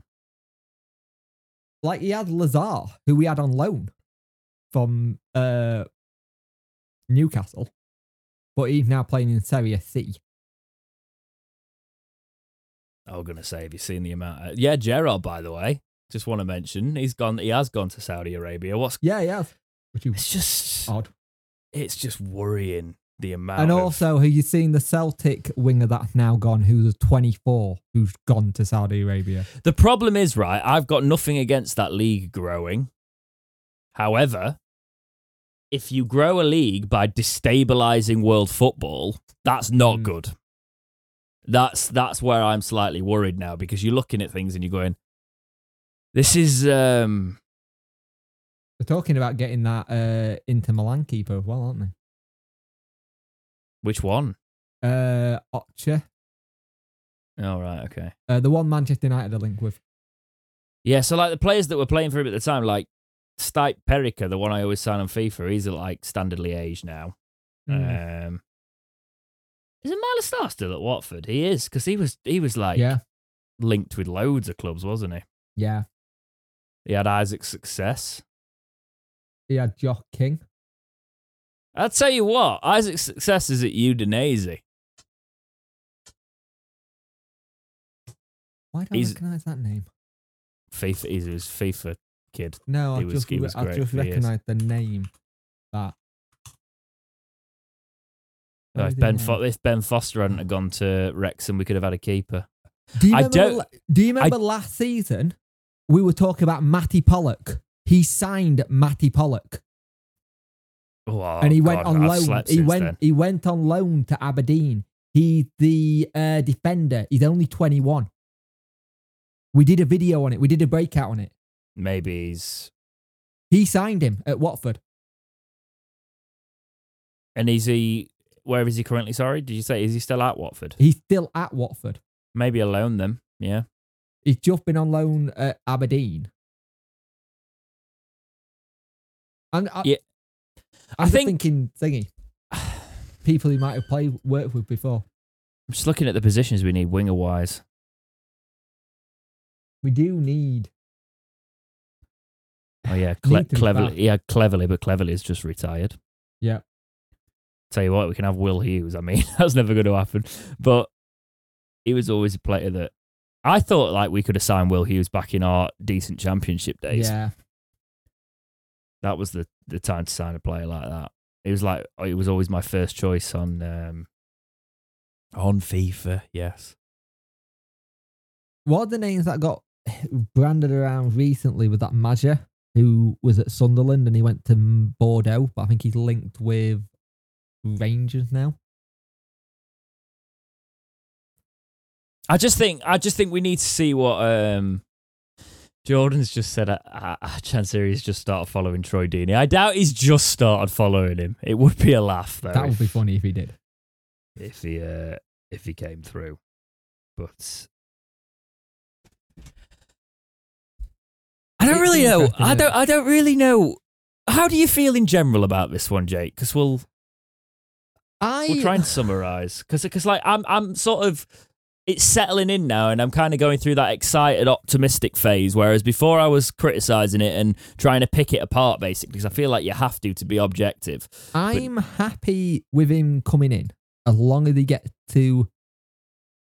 Like he had Lazaar, who we had on loan. from uh, Newcastle, but he's now playing in Serie C. I was gonna say, have you seen the amount? Of, yeah, Gerard. By the way, just want to mention he's gone. He has gone to Saudi Arabia. What's Yeah, yeah. Which it's just odd. it's just worrying the amount. And of- also, have you seen the Celtic winger that's now gone, who's 24, who's gone to Saudi Arabia? The problem is, right, I've got nothing against that league growing. However, if you grow a league by destabilizing world football, that's not Mm. good. That's that's where I'm slightly worried now because you're looking at things and you're going, this is um They're talking about getting that uh, Inter Milan keeper as well, aren't they? which one? Uh, Ocha, Oh right, okay. uh, the one Manchester United are linked with. Yeah, so like the players that were playing for him at the time, like Stipe Perica, the one I always sign on FIFA, he's like standardly aged now. Mm. Um, is Miles Starr still at Watford? He is because he was he was like yeah, linked with loads of clubs, wasn't he? yeah. He had Isaac Success. He had Josh King. I'll tell you what, Isaac Success is at Udinese. Why do I He's- recognise that name? FIFA, he's his FIFA kid. No, was- just, I've just for recognised the name. That. Oh, if Ben? Fo- if Ben Foster hadn't have gone to Wrexham, we could have had a keeper. Do you I remember? don't- do you remember last season? We were talking about Matty Pollock. He signed Matty Pollock, Oh, and he went on I've loan. He went. then. He went on loan to Aberdeen. He's the uh, defender. He's only twenty one. We did a video on it. We did a breakout on it. Maybe he's He signed him at Watford. and is he where is he currently? Sorry, did you say is he still at Watford? He's still at Watford. Maybe a loan them. Yeah. He's just been on loan at Aberdeen. And I, Yeah. I'm I think- thinking, thingy, people he might have played worked with before. I'm just looking at the positions we need winger wise. We do need. Oh yeah, cle- Cleverley. back. Yeah, Cleverley, but Cleverley is just retired. Yeah. Tell you what, we can have Will Hughes. I mean, that's never going to happen. But he was always a player that I thought like we could have signed Will Hughes back in our decent championship days. Yeah. That was the the time to sign a player like that. It was like it was always my first choice on um on FIFA. Yes. What are the names that got branded around recently with that Maja, who was at Sunderland and he went to Bordeaux, but I think he's linked with Rangers now. I just think I just think we need to see what um Jordan's just said. Uh, uh, Chancellor he's just started following Troy Deeney. I doubt he's just started following him. It would be a laugh though that would if, be funny if he did. if he uh, if he came through. But I don't really know. I don't. I don't really know. How do you feel in general about this one, Jake? Because we'll I we'll try and summarize because because like I'm I'm sort of it's settling in now and I'm kind of going through that excited optimistic phase whereas before I was criticizing it and trying to pick it apart basically because I feel like you have to to be objective I'm happy with him coming in as long as he gets to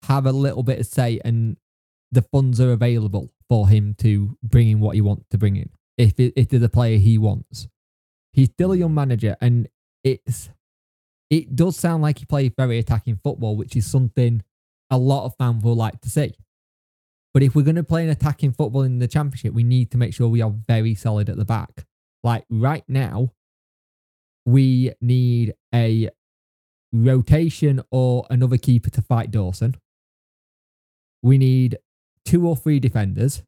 have a little bit of say and the funds are available for him to bring in what he wants to bring in. If it, if there's a player he wants, he's still a young manager, and it's it does sound like he plays very attacking football, which is something a lot of fans will like to see. But if we're going to play an attacking football in the championship, we need to make sure we are very solid at the back. Like right now, we need a rotation or another keeper to fight Dawson. We need two or three defenders.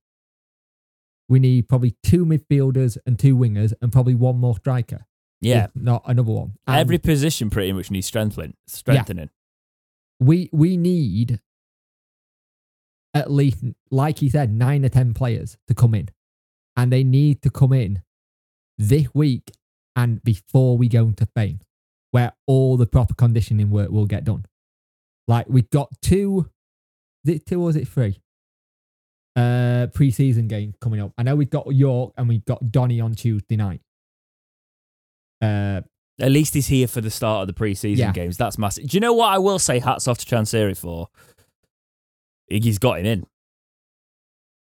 We need probably two midfielders and two wingers and probably one more striker. Yeah not another one. And every position pretty much needs strengthening strengthening we we need at least, like he said, nine or ten players to come in, and they need to come in this week and before we go into Spain, where all the proper conditioning work will get done. Like we got two, is it two or is it three? Uh, pre-season games coming up. I know we've got York and we've got Donny on Tuesday night. Uh, At least he's here for the start of the preseason Yeah. games. That's massive. Do you know what I will say? Hats off to Chansiri for. Iggy's got him in.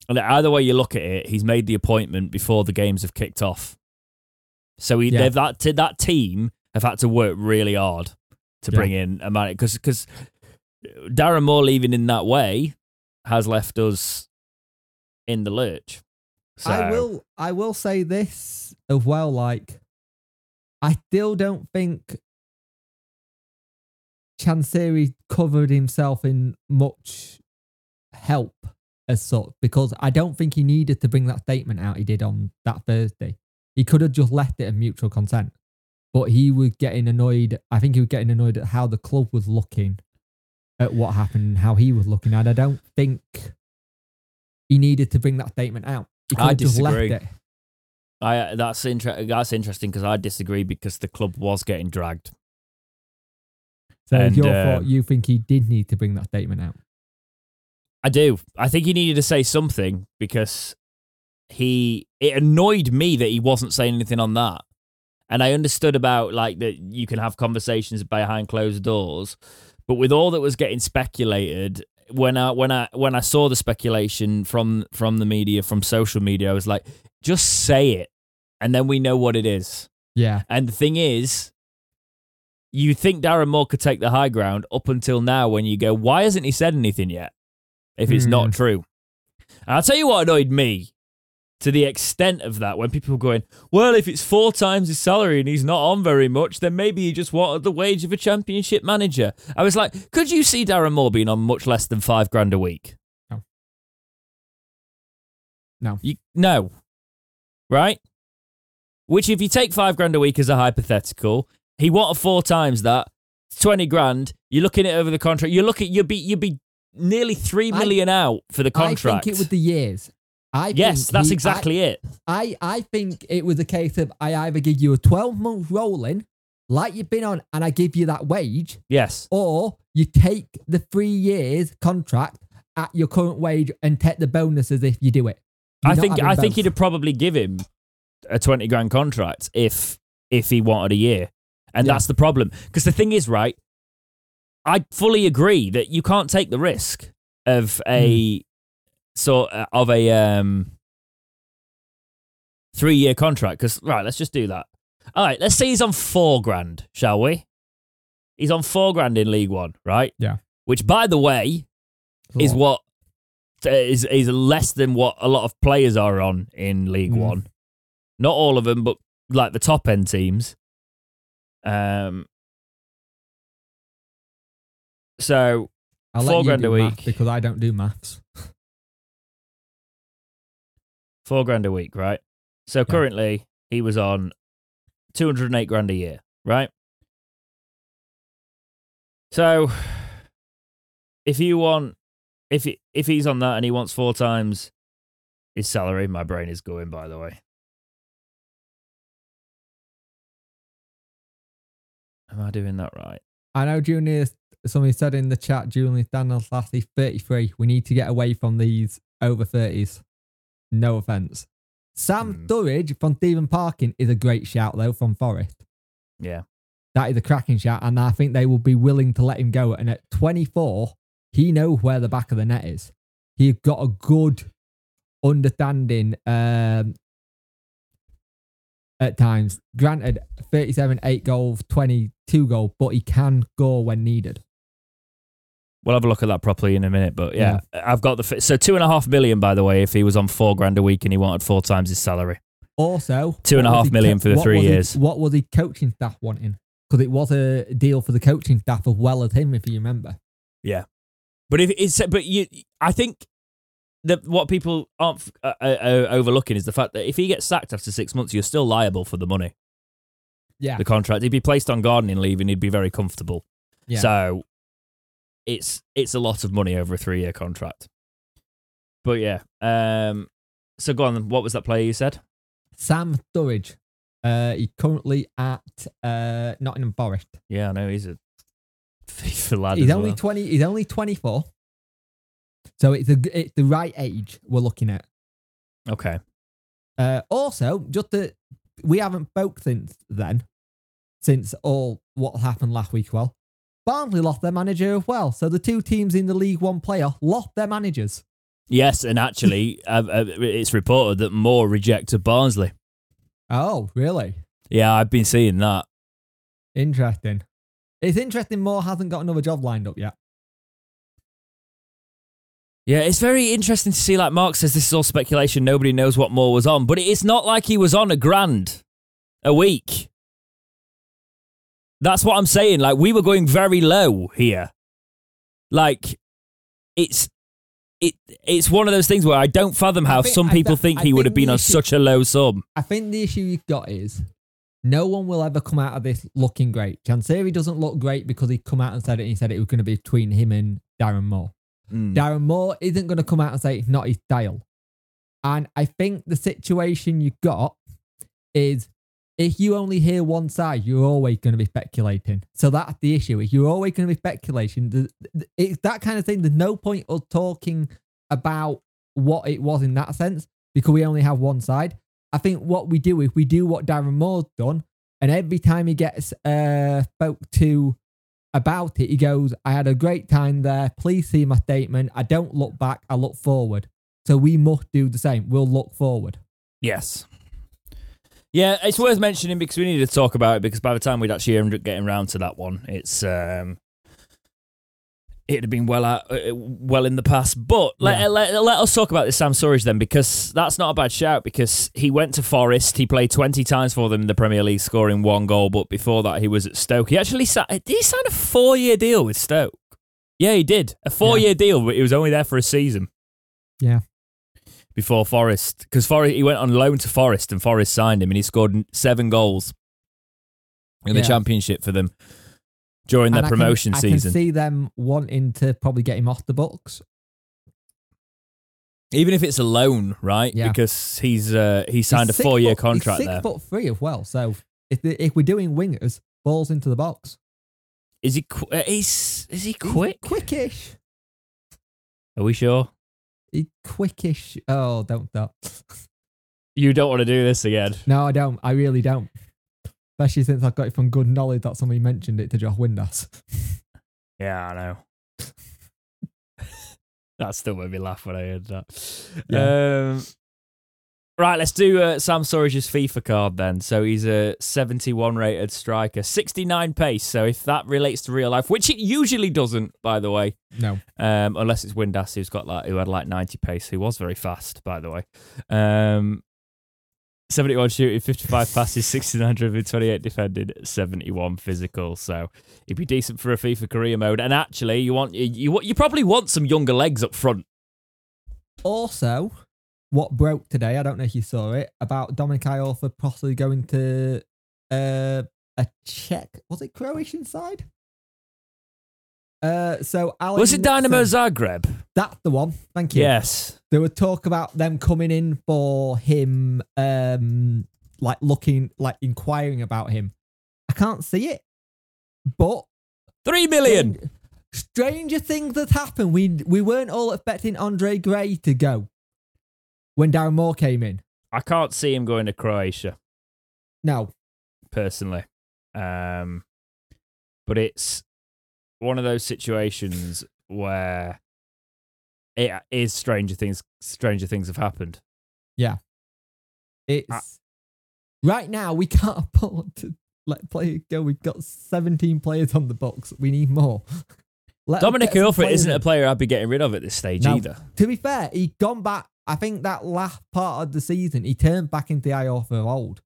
And either way you look at it, he's made the appointment before the games have kicked off. So he, Yeah. they've that that team have had to work really hard to Yeah. bring in a man because because Darren Moore leaving in that way has left us in the lurch. So, I will I will say this as well, like I still don't think Chansiri covered himself in much help as such because I don't think he needed to bring that statement out he did on that Thursday. He could have just left it at mutual consent. But he was getting annoyed. I think he was getting annoyed at how the club was looking at what happened how he was looking. And I don't think he needed to bring that statement out. He could I have just left disagree. it. I that's inter- that's interesting because I disagree because the club was getting dragged. So And, your uh, thought, you think he did need to bring that statement out? I do. I think he needed to say something because he it annoyed me that he wasn't saying anything on that. And I understood about like that you can have conversations behind closed doors, but with all that was getting speculated, when I when I when I saw the speculation from from the media, from social media, I was like, just say it, and then we know what it is. Yeah. And the thing is, you think Darren Moore could take the high ground up until now when you go, why hasn't he said anything yet? If it's not Hmm. true. And I'll tell you what annoyed me to the extent of that when people were going, well, if it's four times his salary and he's not on very much, then maybe he just wanted the wage of a championship manager. I was like, could you see Darren Moore being on much less than five grand a week? No. No. You, no. Right? Which, if you take five grand a week as a hypothetical, he wanted four times that, 20 grand. You're looking at over the contract. You're looking, you'd be, you'd be nearly three million I- out for the contract. I think it was the years. I yes, that's he- exactly it. I, I, I think it was a case of I either give you a 12 month rolling, like you've been on, and I give you that wage, Yes. or you take the three years contract at your current wage and take the bonuses if you do it. I think I think both. he'd have probably give him a twenty grand contract if if he wanted a year, and Yeah. that's the problem. Because the thing is, right? I fully agree that you can't take the risk of a Hmm. sort of a um three year contract. Because right, let's just do that. All right, let's say he's on four grand, shall we? He's on four grand in League One, right? Yeah. Which, by the way, is what is is less than what a lot of players are on in League Mm. One. Not all of them, but like the top end teams. Um. So I'll four let you grand do a week. because I don't do maths. four grand a week, right? So currently he was on two hundred and eight grand a year, right? So if you want, if he, if he's on that and he wants four times his salary, my brain is going. By the way, am I doing that right? I know Junior, somebody said in the chat, Julian Daniels last, he's 33. We need to get away from these over 30s. No offense. Sam Hmm. Surridge from Stephen Parkin is a great shout, though, from Forest. Yeah, That is a cracking shout, and I think they will be willing to let him go. And at 24, he knows where the back of the net is. He's got a good understanding um, at times. Granted, 37, 8 goals, 22 goals, but he can go when needed. we'll have a look at that properly in a minute. But yeah, I've got the fi- so two and a half million by the way. If he was on four grand a week and he wanted four times his salary, Also, two and a half million and a what was half he million for the three was he- years. what was the coaching staff wanting? Because it was a deal for the coaching staff as well as him, if you remember. But if it's but you, I think that what people aren't uh, uh, uh, overlooking is the fact that if he gets sacked after six months, you're still liable for the money, Yeah. the contract. He'd be placed on gardening leave and he'd be very comfortable. yeah. So it's it's a lot of money over a three year contract. But yeah, um, so go on. What was that player you said? Sam Surridge. Uh, he's currently at uh, Nottingham Forest. Yeah, I know he's a FIFA lad. He's only well. twenty. He's only twenty four. So it's a, it's the right age we're looking at. okay. Uh, also, just that we haven't spoke since then. since all what happened last week. Well, Barnsley lost their manager as well. So the two teams in the League One playoff lost their managers. Yes, and actually, uh, uh, it's reported that Moore rejected Barnsley. Oh, really? Yeah, I've been seeing that. Interesting. It's interesting Moore hasn't got another job lined up yet. Yeah, it's very interesting to see. Like Mark says, this is all speculation. Nobody knows what Moore was on, but it's not like he was on a grand a week. That's what I'm saying. Like we were going very low here. Like it's it it's one of those things where I don't fathom how think- some people th- think I he would have been the on issue- such a low sum. I think the issue you've got is no one will ever come out of this looking great. Chansiri doesn't look great because he come out and said it. And he said it was going to be between him and Darren Moore. Mm. Darren Moore isn't going to come out and say it's not his style. And I think the situation you got is if you only hear one side, you're always going to be speculating. So that's the issue. If you're always going to be speculating, it's that kind of thing. There's no point of talking about what it was in that sense because we only have one side. I think what we do is we do what Darren Moore's done, and every time he gets uh, spoke to about it, he goes, I had a great time there. Please see my statement. I don't look back, I look forward. So we must do the same. We'll look forward. Yes. Yeah, it's worth mentioning because we need to talk about it because by the time we'd actually end up getting round to that one, it's um, it'd have been well out, uh, well in the past. But let, Yeah. let, let us talk about this Sam Surridge then because that's not a bad shout because he went to Forest. He played 20 times for them in the Premier League, scoring one goal. But before that, he was at Stoke. He actually sa- did he sign a four year deal with Stoke? Yeah, he did a four year deal, but he was only there for a season Yeah. before Forest because Forest he went on loan to Forest and Forest signed him and he scored seven goals in the Yeah. championship for them during their And I can- promotion I can see them wanting to probably get him off the books. Even if it's a loan, right? Yeah. Because he's uh, he signed He's a four year contract he's six there. foot three as well. So if, the, if we're doing wingers, balls into the box. Is he? Qu- uh, he's is he He's quick? Quickish. Are we sure? He quickish. Oh, don't stop. You don't want to do this again. No, I don't. I really don't. Especially since I got it from good knowledge that somebody mentioned it to Josh Windass. Yeah, I know. that still made me laugh when I heard that. Yeah. Um, right, let's do uh, Sam Surridge's FIFA card then. So he's a 71 rated striker, 69 pace. So if that relates to real life, which it usually doesn't, by the way, No. um, unless it's Windass who's got like who had like 90 pace, who was very fast, by the way. Um, 71 shooting, 55 passes, 69 dribbling, 28 defending, 71 physical. So he'd be decent for a FIFA career mode. And actually, you want you, you probably want some younger legs up front. Also, what broke today, I don't know if you saw it, about Dominic Iorfa possibly going to uh, a Czech, was it Croatian side? Uh, so Alex Was it Dynamo Nixon- Zagreb? That's the one. Thank you. Yes. There were talk about them coming in for him, um, like looking, like inquiring about him. I can't see it, but Three million. Stran- Stranger things have happened. We we weren't all expecting Andre Gray to go when Darren Moore came in. I can't see him going to Croatia No, personally. Um, but it's one of those situations where it is stranger things. Stranger things have happened. Yeah. It's Ah. right now we can't afford to let players go. We've got seventeen players on the box. We need more. Let Dominic Iorfa isn't in. a player I'd be getting rid of at this stage No. either. To be fair, he gone back. I think that last part of the season, he turned back into the Iorfa old.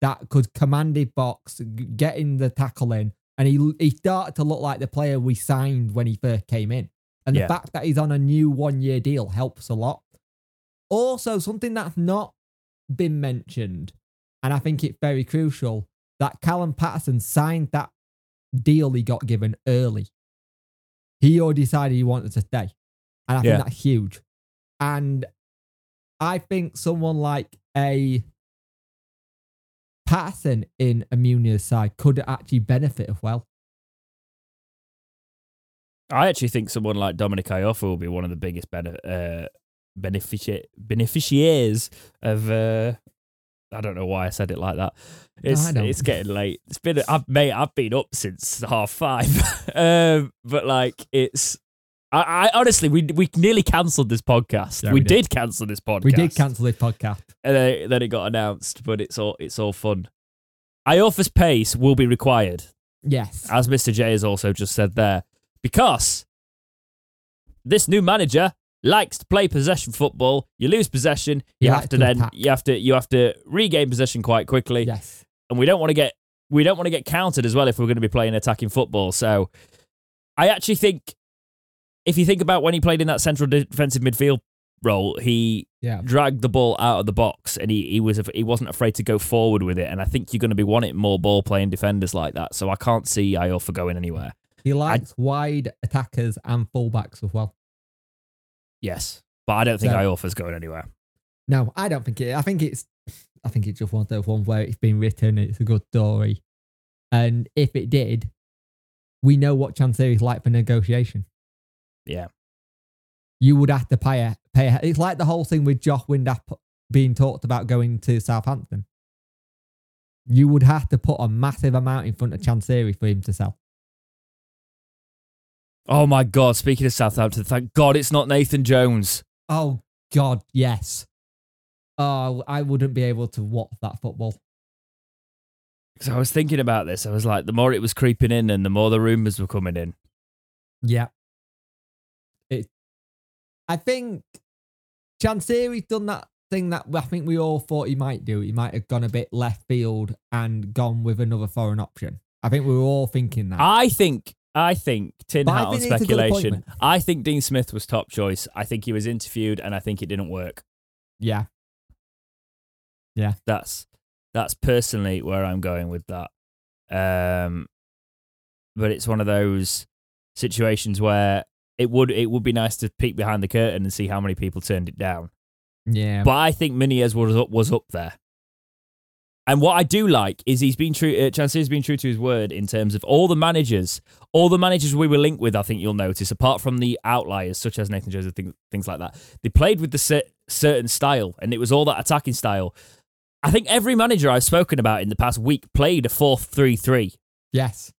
That could command his box, getting the tackle in, and he he started to look like the player we signed when he first came in. And the Yeah. fact that he's on a new one year deal helps a lot. Also, something that's not been mentioned, and I think it's very crucial, that Callum Paterson signed that deal he got given early. He already decided he wanted to stay. And I Yeah. think that's huge. And I think someone like a Paterson in a Muñoz side could actually benefit as well. I actually think someone like Dominic Iorfa will be one of the biggest bene- uh, benefici- beneficiaries of uh, I don't know why I said it like that. It's don't. it's getting late. It's been I've mate I've been up since half five. um, but like it's I, I honestly we we nearly cancelled this podcast. Yeah, we, we did. did. cancel this podcast. We did cancel this podcast. and then, then it got announced. But it's all it's all fun. Iorfa's pace will be required, Yes. as Mister J has also just said there, because this new manager likes to play possession football. You lose possession, He you have to to then attack. you have to you have to regain possession quite quickly yes. and we don't want to get we don't want to get countered as well if we're going to be playing attacking football. So I actually think if you think about when he played in that central defensive midfield role, he Yeah. dragged the ball out of the box and he, he was he wasn't afraid to go forward with it. And I think you're going to be wanting more ball playing defenders like that. So I can't see Iorfa going anywhere. He likes wide attackers and fullbacks as well. Yes, but I don't think So- Iorfa's going anywhere. No, I don't think it. I think it's. I think it's just one of those ones where it's been written. It's a good story, and if it did, we know what Chansiri's like for negotiation. Yeah. You would have to pay a pay. A, it's like the whole thing with Josh Windass being talked about going to Southampton. You would have to put a massive amount in front of Chansiri for him to sell. Oh my God! Speaking of Southampton, thank God it's not Nathan Jones. Oh God, yes. Oh, I wouldn't be able to watch that football. So I was thinking about this. I was like, the more it was creeping in, and the more the rumours were coming in. Yeah. I think Chansiri's done that thing that I think we all thought he might do. He might have gone a bit left field and gone with another foreign option. I think we were all thinking that. I think, I think, tin But hat on think it's a good speculation. I think Dean Smith was top choice. I think he was interviewed, and I think it didn't work. Yeah, yeah. That's that's personally where I'm going with that. Um, but it's one of those situations where it would it would be nice to peek behind the curtain and see how many people turned it down. Yeah. But I think Muñoz was up, was up there. And what I do like is he's been true. Uh, Chansiri's been true to his word in terms of all the managers, all the managers we were linked with. I think you'll notice, apart from the outliers such as Nathan Jones, things, things like that, they played with the cer- certain style, and it was all that attacking style. I think every manager I've spoken about in the past week played a 4-3-3. yes.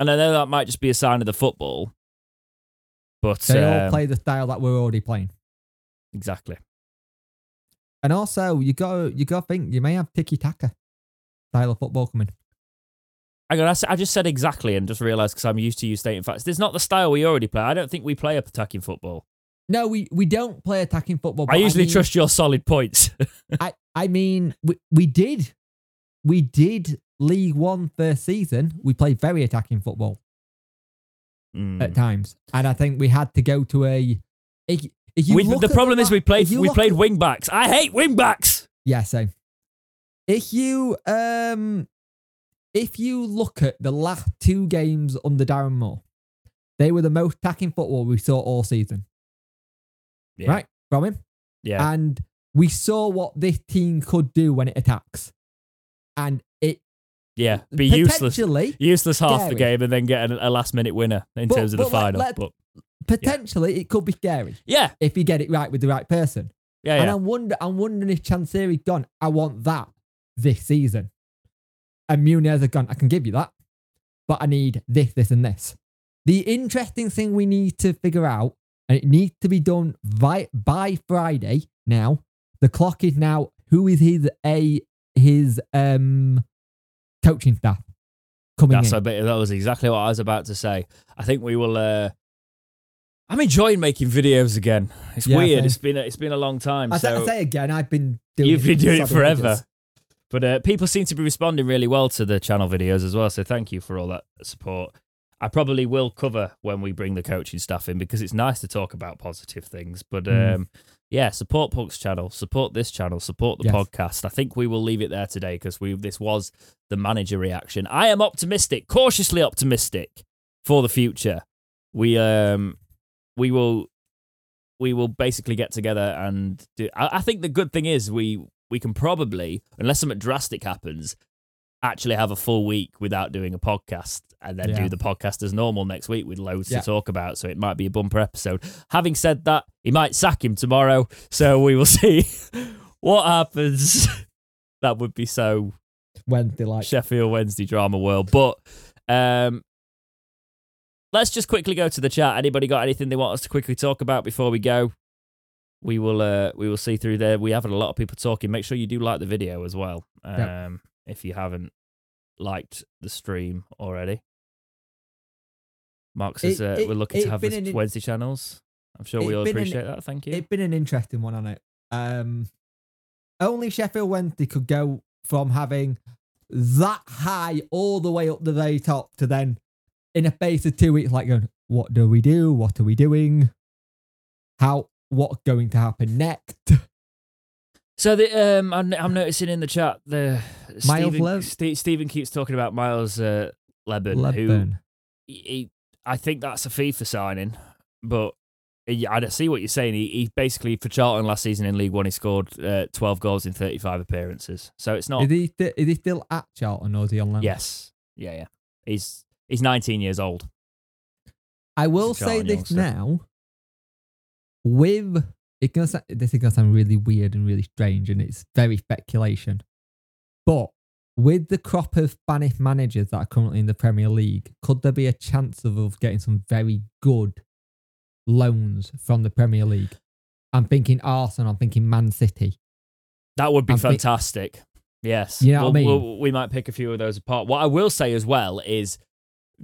And I know that might just be a sign of the football, but They all um, play the style that we're already playing. exactly. And also, you got you got to think you may have tiki taka style of football coming. I got. I I just said exactly and just realised because I'm used to you stating facts. It's not the style we already play. I don't think we play attacking football. No, we, we don't play attacking football. I usually mean- trust your solid points. I, I mean, we, we did. We did League One first season. We played very attacking football Mm. at times. And I think we had to go to a. If, if you We- look the at problem is we played if we played at- wing backs. I hate wing backs. Yeah, same. If you um, if you look at the last two games under Darren Moore, they were the most attacking football we saw all season. Yeah. Right from him. Yeah, And we saw what this team could do when it attacks. And it yeah. Be useless, potentially, useless half the game, and then get a, a last minute winner in But- terms of the let- final. let- but potentially it could be scary yeah, if you get it right with the right person. yeah, And yeah. I'm wonder I'm wondering if Chansiri's gone, I want that this season. And Muñoz have gone, I can give you that, but I need this, this, and this. The interesting thing we need to figure out, and it needs to be done by, by Friday now. The clock is now who is his a his um coaching staff coming That's in. a bit. That was exactly what I was about to say. I think we will. uh I'm enjoying making videos again. It's Yeah, weird. It's been a, it's been a long time. I, say, so I say again, I've been doing You've been doing it forever. videos. But uh, people seem to be responding really well to the channel videos as well. So thank you for all that support. I probably will cover when we bring the coaching staff in because it's nice to talk about positive things. But Mm. Yeah, support Punk's channel, support this channel, support the Yes. podcast. I think we will leave it there today because we this was the manager reaction. I am optimistic, cautiously optimistic for the future. We um we will we will basically get together and do. I, I think the good thing is we we can probably, unless something drastic happens, actually have a full week without doing a podcast and then Yeah. do the podcast as normal next week with loads Yeah. to talk about. So it might be a bumper episode. Having said that, he might sack him tomorrow. So we will see. what happens? that would be so Wednesday, like Sheffield Wednesday drama world. But um, let's just quickly go to the chat. Anybody got anything they want us to quickly talk about before we go? We will uh, we will see through there. We have had a lot of people talking. Make sure you do like the video as well. Um, Yep. If you haven't liked the stream already. Mark says It- uh, it- we're looking to have the an Wednesday channels. I'm sure we all been an- appreciate that. Thank you. It's been an interesting one on it. Um, only Sheffield Wednesday could go from having that high all the way up the very top to then, in a space of two weeks, like going, what do we do? What are we doing? How? What's going to happen next? So the um, I'm, I'm noticing in the chat the Miles Stephen, Lev- Ste- Stephen keeps talking about Miles uh, Leaburn, who he, he- I think that's a FIFA signing, but he, I see what you're saying. He, he basically for Charlton last season in League One, he scored uh, 12 goals in 35 appearances. So it's not. Is he, is he still at Charlton or is he on loan? Yes, yeah, yeah. He's he's 19 years old. I will say this youngster. now. With it gonna this is gonna sound really weird and really strange, and it's very speculation. But with the crop of Spanish managers that are currently in the Premier League, could there be a chance of us getting some very good loans from the Premier League? I'm thinking Arsenal. I'm thinking Man City. That would be I'm fantastic. yes. You know what I We'll- mean? we'll- we might pick a few of those apart. What I will say as well is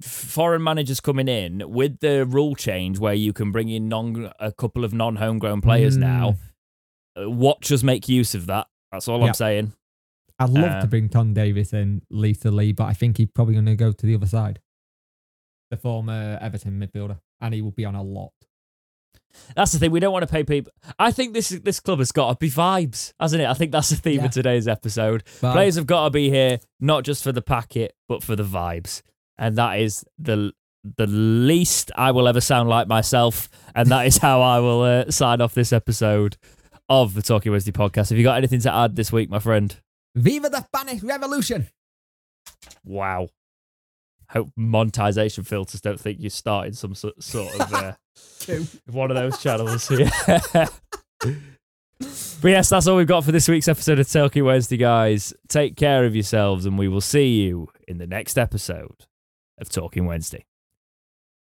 foreign managers coming in with the rule change where you can bring in non a couple of non homegrown players Mm. now. uh, Watch us make use of that. That's all Yeah. I'm saying. I'd love to Um, bring Tom Davies and Lisa Lee, but I think he's probably going to go to the other side. The former Everton midfielder, and he will be on a lot. That's the thing. We don't want to pay people. I think this this club has got to be vibes, hasn't it? I think that's the theme Yeah. of today's episode. Players have got to be here not just for the packet, but for the vibes, and that is the the least I will ever sound like myself, and that is how I will uh, sign off this episode of the Talking Wednesday podcast. Have you got anything to add this week, my friend? Viva the Spanish Revolution! Wow. Hope monetization filters don't think you started some so- sort of uh, one of those channels here. but yes, that's all we've got for this week's episode of Talking Wednesday, guys. Take care of yourselves, and we will see you in the next episode of Talking Wednesday.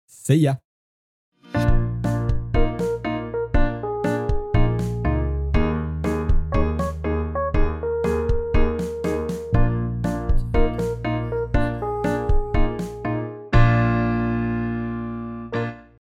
See ya.